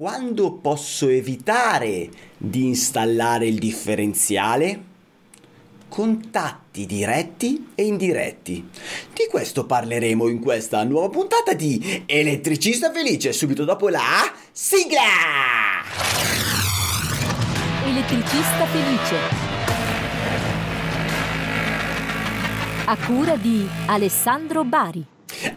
Quando posso evitare di installare il differenziale? Contatti diretti e indiretti. Di questo parleremo in questa nuova puntata di Elettricista Felice, subito dopo la sigla! Elettricista Felice. A cura di Alessandro Bari.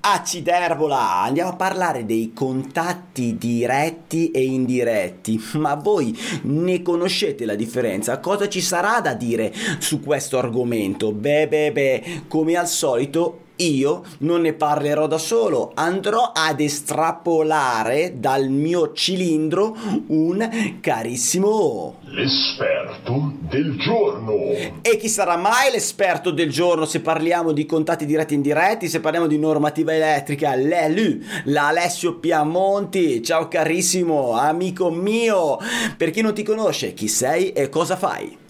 Aciderbola, andiamo a parlare dei contatti diretti e indiretti. Ma voi ne conoscete la differenza? Cosa ci sarà da dire su questo argomento? Beh, beh, beh, come al solito io non ne parlerò da solo, andrò ad estrapolare dal mio cilindro un carissimo... L'esperto del giorno. E chi sarà mai l'esperto del giorno se parliamo di contatti diretti e indiretti, se parliamo di normativa elettrica? L'ELU, l'Alessio Piamonti. Ciao carissimo, amico mio. Per chi non ti conosce, chi sei e cosa fai?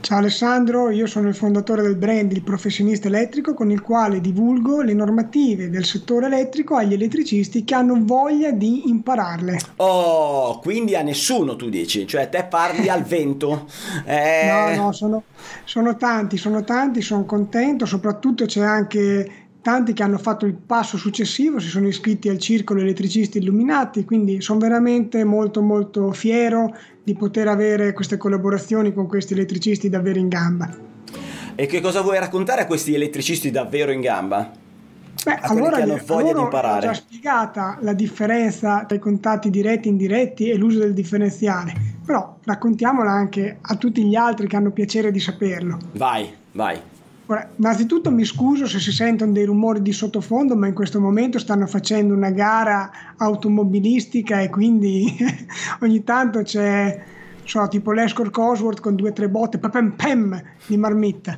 Ciao Alessandro, io sono il fondatore del brand Il Professionista Elettrico con il quale divulgo le normative del settore elettrico agli elettricisti che hanno voglia di impararle. Oh, quindi a nessuno tu dici, cioè te parli al vento. Eh... No, no, sono, sono tanti, sono tanti, sono contento, soprattutto c'è anche tanti che hanno fatto il passo successivo, si sono iscritti al circolo elettricisti illuminati, quindi sono veramente molto molto fiero di poter avere queste collaborazioni con questi elettricisti davvero in gamba. E che cosa vuoi raccontare a questi elettricisti davvero in gamba? Beh, a allora che hanno voglia di imparare. Ho già spiegata la differenza tra i contatti diretti e indiretti e l'uso del differenziale, però raccontiamola anche a tutti gli altri che hanno piacere di saperlo. Vai, vai. Ora, innanzitutto mi scuso se si sentono dei rumori di sottofondo, ma in questo momento stanno facendo una gara automobilistica e quindi ogni tanto c'è so, tipo l'Escort Cosworth con due o tre botte, pam pam di marmitta.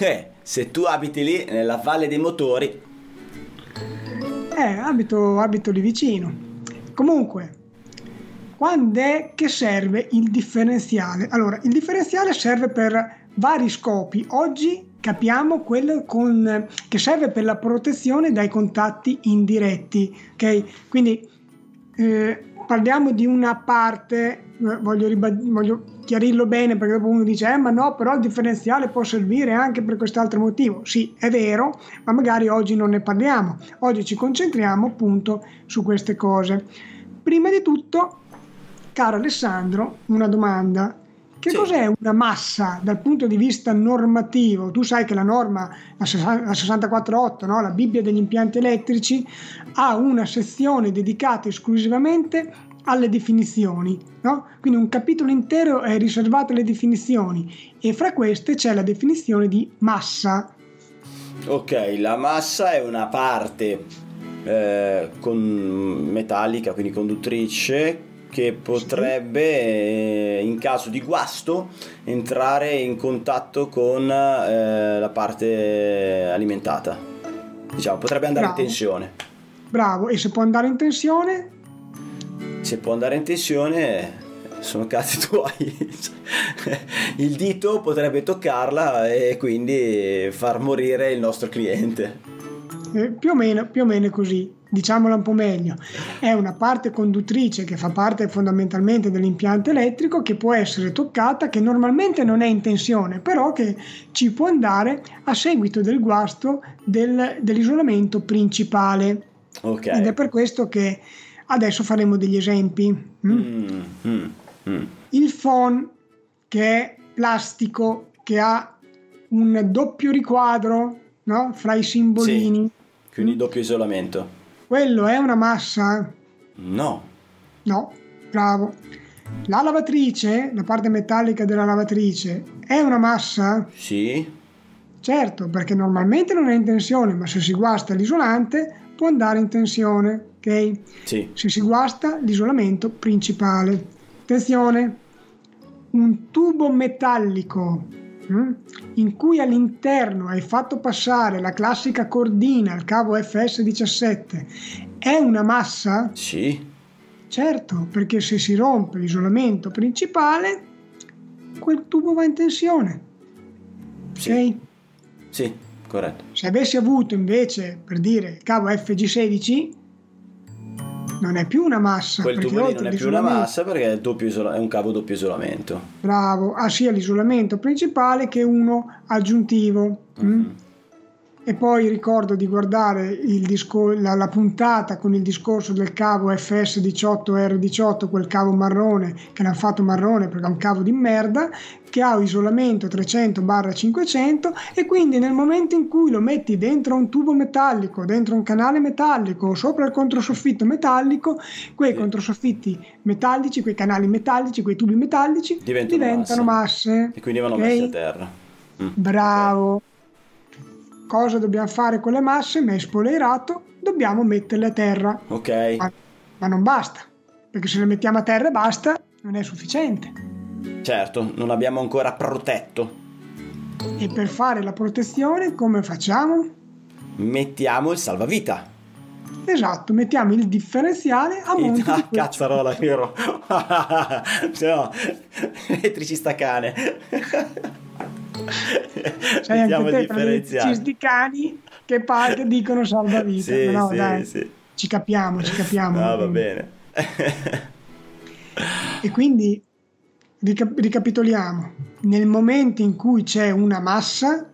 Eh, se tu abiti lì nella valle dei motori. Eh, abito, abito lì vicino. Comunque, quando è che serve il differenziale? Allora, il differenziale serve per vari scopi. Oggi capiamo quello con, che serve per la protezione dai contatti indiretti. Okay? Quindi eh, parliamo di una parte, voglio, ribad- voglio, chiarirlo bene perché dopo uno dice eh, ma no, però il differenziale può servire anche per quest'altro motivo. Sì, è vero, ma magari oggi non ne parliamo. Oggi ci concentriamo appunto su queste cose. Prima di tutto, caro Alessandro, una domanda che sì. cos'è una massa dal punto di vista normativo? Tu sai che la norma, la 648, no? la Bibbia degli impianti elettrici, ha una sezione dedicata esclusivamente alle definizioni, no? quindi un capitolo intero è riservato alle definizioni e fra queste c'è la definizione di massa. Ok, la massa è una parte eh, con metallica, quindi conduttrice, che potrebbe eh, in caso di guasto entrare in contatto con eh, la parte alimentata. Diciamo, potrebbe andare Bravo. in tensione. Bravo, e se può andare in tensione? Se può andare in tensione sono cazzi tuoi. il dito potrebbe toccarla e quindi far morire il nostro cliente. Eh, più, o meno, più o meno così diciamola un po' meglio, è una parte conduttrice che fa parte fondamentalmente dell'impianto elettrico che può essere toccata, che normalmente non è in tensione, però che ci può andare a seguito del guasto del, dell'isolamento principale. Okay. Ed è per questo che adesso faremo degli esempi. Mm? Mm, mm, mm. Il phon che è plastico, che ha un doppio riquadro no? fra i simbolini. Sì, quindi mm. doppio isolamento. Quello è una massa? No. No, bravo. La lavatrice, la parte metallica della lavatrice, è una massa? Sì. Certo, perché normalmente non è in tensione, ma se si guasta l'isolante può andare in tensione, ok? Sì. Se si guasta l'isolamento principale. Attenzione, un tubo metallico? In cui all'interno hai fatto passare la classica cordina, il cavo FS17, è una massa? Sì. Certo, perché se si rompe l'isolamento principale, quel tubo va in tensione. Sì. Okay? Sì, corretto. Se avessi avuto invece, per dire, il cavo FG16, non è più una massa. Quel tubo lì non è più una massa perché è, doppio isola- è un cavo doppio isolamento. Bravo, ha sia l'isolamento principale che uno aggiuntivo. mm? E poi ricordo di guardare il disco- la, la puntata con il discorso del cavo FS18R18, quel cavo marrone che l'hanno fatto marrone perché è un cavo di merda, che ha isolamento 300-500 e quindi nel momento in cui lo metti dentro un tubo metallico, dentro un canale metallico sopra il controsoffitto metallico, quei controsoffitti metallici, quei canali metallici, quei tubi metallici Diventano diventano masse. E quindi vanno ok? messi a terra. Mm, Bravo. Cosa dobbiamo fare con le masse? Me hai spoilerato, dobbiamo metterle a terra. Ok. Ma, ma non basta, perché se le mettiamo a terra e basta, non è sufficiente. Certo, non abbiamo ancora protetto. E per fare la protezione come facciamo? Mettiamo il salvavita. Esatto, mettiamo il differenziale a monte di Ah, quel- cazzarola, vero? No, elettricista cane. Sai Mettiamo anche te differenziale. elettricisti cani che, pa- che dicono salvavita. Sì, no, sì, dai, sì. ci capiamo, ci capiamo. No, va bene. E quindi rica- ricapitoliamo, nel momento in cui c'è una massa,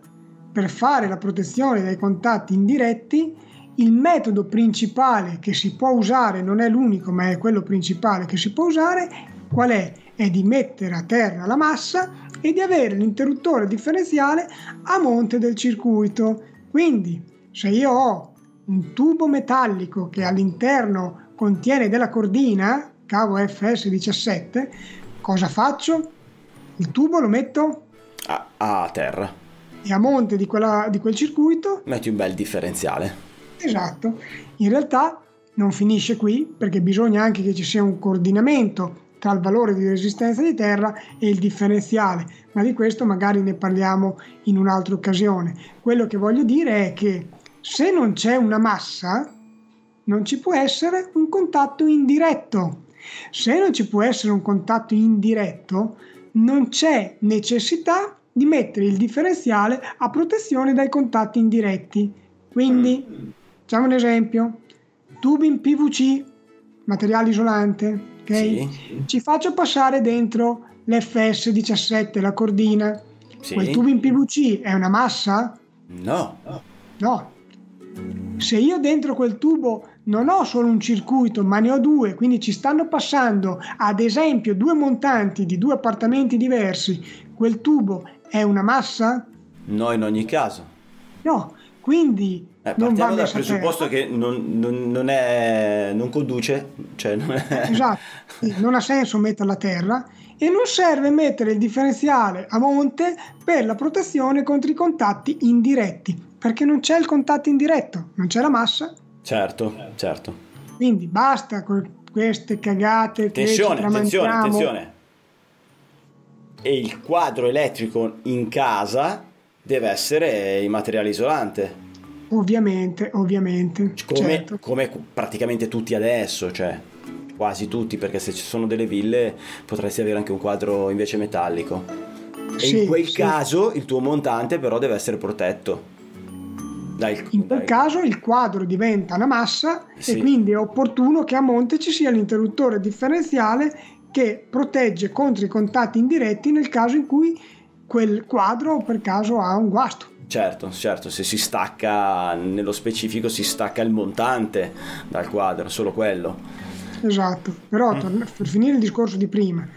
per fare la protezione dai contatti indiretti, il metodo principale che si può usare, non è l'unico, ma è quello principale che si può usare, qual è? È di mettere a terra la massa e di avere l'interruttore differenziale a monte del circuito. Quindi, se io ho un tubo metallico che all'interno contiene della cordina, cavo FS17, cosa faccio? Il tubo lo metto Ah, a terra. e a monte di, quella- di quel circuito Metti un bel differenziale. Esatto, in realtà non finisce qui perché bisogna anche che ci sia un coordinamento tra il valore di resistenza di terra e il differenziale, ma di questo magari ne parliamo in un'altra occasione. Quello che voglio dire è che se non c'è una massa, non ci può essere un contatto indiretto. Se non ci può essere un contatto indiretto, non c'è necessità di mettere il differenziale a protezione dai contatti indiretti. Quindi, facciamo un esempio, tubi in PVC, materiale isolante, ok? Sì. Ci faccio passare dentro l'FS17, la cordina. Sì. Quel tubo in PVC è una massa? No. No. Se io dentro quel tubo non ho solo un circuito, ma ne ho due, quindi ci stanno passando ad esempio due montanti di due appartamenti diversi, quel tubo è una massa? No, in ogni caso. No. Quindi Eh, non partiamo dal presupposto che non, non- non è, non conduce, cioè non è... Esatto, non ha senso metterla a terra e non serve mettere il differenziale a monte per la protezione contro i contatti indiretti, perché non c'è il contatto indiretto, non c'è la massa, Certo, certo. quindi basta con queste cagate che Attenzione, attenzione. E il quadro elettrico in casa deve essere in materiale isolante, Ovviamente, ovviamente, come, certo. come praticamente tutti adesso, cioè quasi tutti, perché se ci sono delle ville potresti avere anche un quadro invece metallico. E Sì, in quel sì. caso il tuo montante però deve essere protetto. Dai, In quel dai- caso il quadro diventa una massa Sì. e quindi è opportuno che a monte ci sia l'interruttore differenziale che protegge contro i contatti indiretti nel caso in cui quel quadro per caso ha un guasto. Certo, certo, se si stacca nello specifico si stacca il montante dal quadro, solo quello. Esatto, Mm. però torn- per finire il discorso di prima,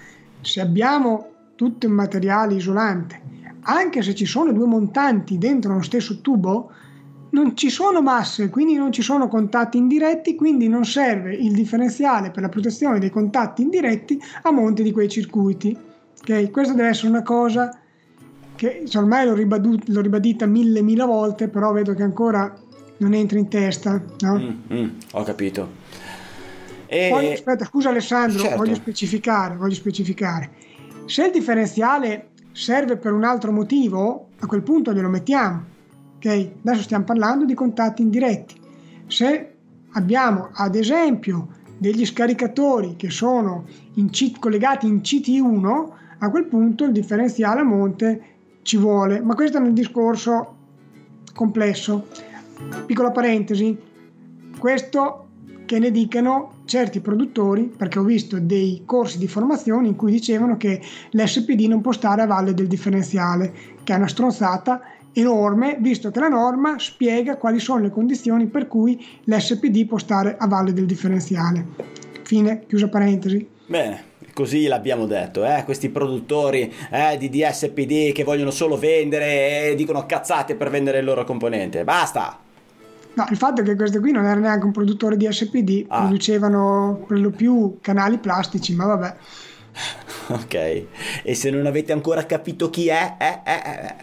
se abbiamo tutto un materiale isolante, anche se ci sono due montanti dentro lo stesso tubo, non ci sono masse, quindi non ci sono contatti indiretti, quindi non serve il differenziale per la protezione dei contatti indiretti a monte di quei circuiti. Ok? Questa deve essere una cosa che ormai l'ho, ribadu- l'ho ribadita mille mille volte, però vedo che ancora non entra in testa. No? Mm, mm, ho capito. E... Poi, aspetta, scusa Alessandro, Certo. voglio specificare, voglio specificare. Se il differenziale serve per un altro motivo, a quel punto glielo mettiamo. Ok? Adesso stiamo parlando di contatti indiretti. Se abbiamo ad esempio degli scaricatori che sono in C- collegati in CT1, a quel punto il differenziale a monte ci vuole. Ma questo è un discorso complesso. Piccola parentesi, questo che ne dicano certi produttori, perché ho visto dei corsi di formazione in cui dicevano che l'SPD non può stare a valle del differenziale, che è una stronzata enorme, visto che la norma spiega quali sono le condizioni per cui l'SPD può stare a valle del differenziale. Fine, chiusa parentesi. Bene, così l'abbiamo detto, eh? questi produttori eh, di DSPD che vogliono solo vendere e dicono cazzate per vendere il loro componente. Basta! No, il fatto è che questo qui non era neanche un produttore di SPD, ah. producevano per lo più canali plastici, ma vabbè. Ok, e se non avete ancora capito chi è, eh, eh, eh.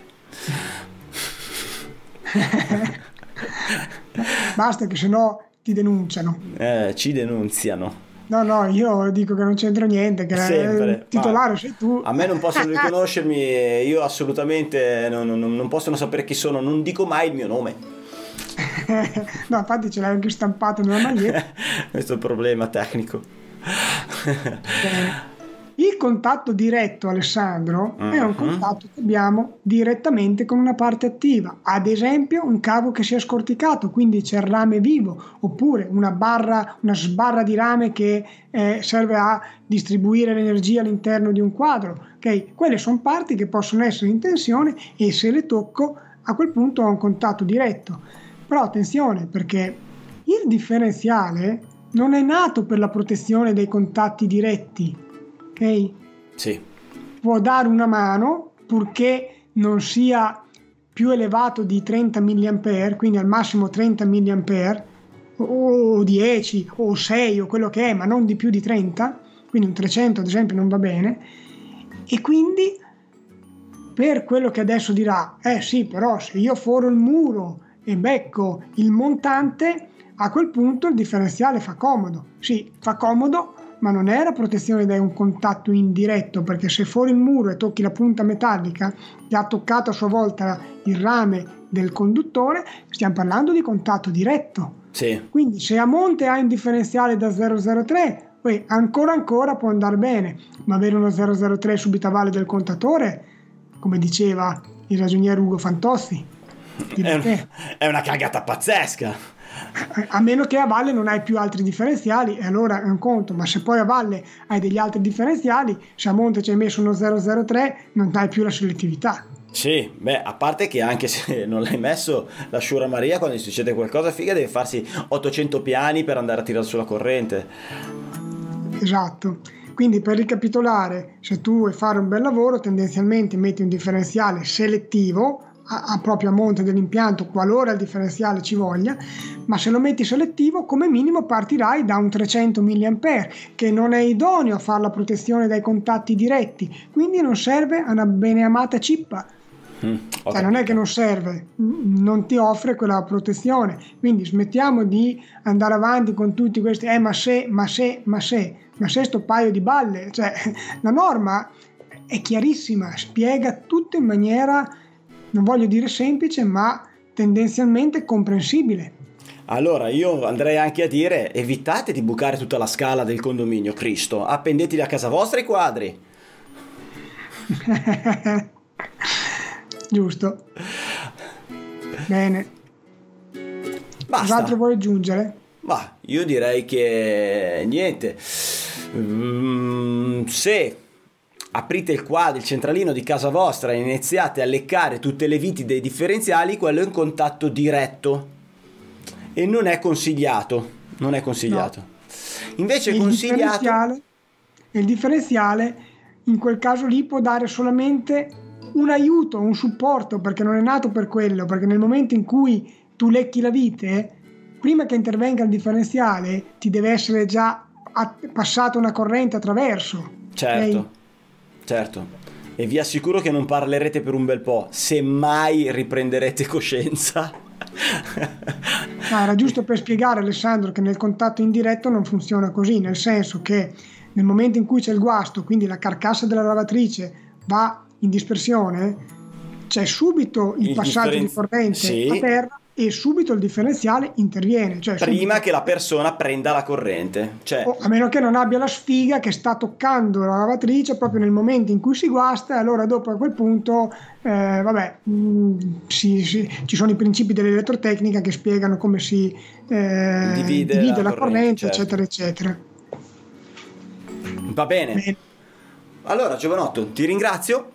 Basta che sennò ti denunciano. Eh, ci denunziano. No, no, io dico che non c'entra niente, che Sempre. il titolare Ma sei tu. A me non possono riconoscermi, io assolutamente non, non, non possono sapere chi sono, non dico mai il mio nome. no, infatti ce l'hai anche stampato nella maglietta. Questo è un problema tecnico. Il contatto diretto, Alessandro, uh-huh. è un mhm. contatto che abbiamo direttamente con una parte attiva. Ad esempio, un cavo che si è scorticato, quindi c'è il rame vivo, oppure una barra, una sbarra di rame che eh, serve a distribuire l'energia all'interno di un quadro. Okay? Quelle sono parti che possono essere in tensione e se le tocco, a quel punto ho un contatto diretto. Però attenzione perché il differenziale non è nato per la protezione dei contatti diretti, ok? Sì. Può dare una mano purché non sia più elevato di 30 mA, quindi al massimo 30 mA, o 10 o 6 o quello che è, ma non di più di 30, quindi un 300 ad esempio non va bene, e quindi per quello che adesso dirà, eh sì, però se io foro il muro e becco il montante, a quel punto il differenziale fa comodo. Sì, fa comodo, ma non è la protezione da un contatto indiretto, perché se fuori il muro e tocchi la punta metallica, che ha toccato a sua volta il rame del conduttore, stiamo parlando di contatto diretto. Sì. Quindi se a monte hai un differenziale da 003, poi ancora ancora può andare bene, ma avere uno 003 subito a valle del contatore, come diceva il ragioniere Ugo Fantozzi, è, un, è una cagata pazzesca a meno che a valle non hai più altri differenziali e allora è un conto ma se poi a valle hai degli altri differenziali se a monte ci hai messo uno 003 non hai più la selettività sì, beh, a parte che anche se non l'hai messo, la Shura Maria quando succede qualcosa figa deve farsi 800 piani per andare a tirare sulla corrente. Esatto. Quindi per ricapitolare, se tu vuoi fare un bel lavoro, tendenzialmente metti un differenziale selettivo a, a proprio a monte dell'impianto qualora il differenziale ci voglia, ma se lo metti selettivo come minimo partirai da un 300 mA che non è idoneo a fare la protezione dai contatti diretti, quindi non serve a una beneamata cippa. Mm, cioè, non è che non serve, non ti offre quella protezione. Quindi smettiamo di andare avanti con tutti questi, eh ma se, ma se, ma se, ma se sto paio di balle. Cioè, la norma è chiarissima, spiega tutto in maniera non voglio dire semplice, ma tendenzialmente comprensibile. Allora io andrei anche a dire evitate di bucare tutta la scala del condominio, Cristo, appendeteli a casa vostra i quadri. Giusto. Bene. Basta. Cos'altro vuoi aggiungere? Ma io direi che niente. Mm, se aprite il quadro, il centralino di casa vostra e iniziate a leccare tutte le viti dei differenziali, quello è un contatto diretto e non è consigliato. Non è consigliato. No. Invece è consigliato... Differenziale, il differenziale in quel caso lì può dare solamente un aiuto, un supporto, perché non è nato per quello, perché nel momento in cui tu lecchi la vite, prima che intervenga il differenziale, ti deve essere già passata una corrente attraverso. Certo. Okay? Certo. E vi assicuro che non parlerete per un bel po', se mai riprenderete coscienza. no, era giusto per spiegare Alessandro che nel contatto indiretto non funziona così, nel senso che nel momento in cui c'è il guasto, quindi la carcassa della lavatrice va in dispersione, c'è subito il, passaggio differen- di corrente sì. a terra e subito il differenziale interviene. Cioè Prima subito. che la persona prenda la corrente. Cioè, O a meno che non abbia la sfiga che sta toccando la lavatrice proprio nel momento in cui si guasta, e allora dopo a quel punto, eh, vabbè, mh, si- si- ci sono i principi dell'elettrotecnica che spiegano come si eh, Divide divide, la la, corrente, corrente, certo. eccetera, eccetera. va bene. Bene. Allora, Giovanotto, ti ringrazio,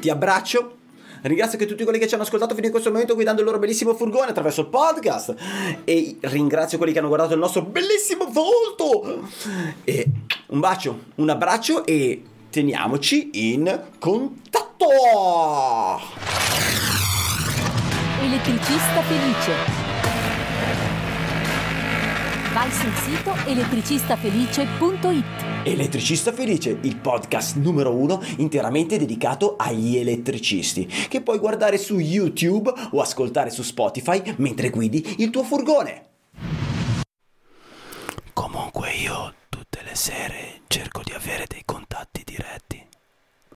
ti abbraccio. Ringrazio anche tutti quelli che ci hanno ascoltato fino in questo momento guidando il loro bellissimo furgone attraverso il podcast. E ringrazio quelli che hanno guardato il nostro bellissimo volto. E un bacio, un abbraccio e teniamoci in contatto. Elettricista felice. Vai sul sito elettricistafelice.it. Elettricista Felice, il podcast numero uno interamente dedicato agli elettricisti, che puoi guardare su YouTube o ascoltare su Spotify mentre guidi il tuo furgone. Comunque io tutte le sere cerco di avere dei contatti diretti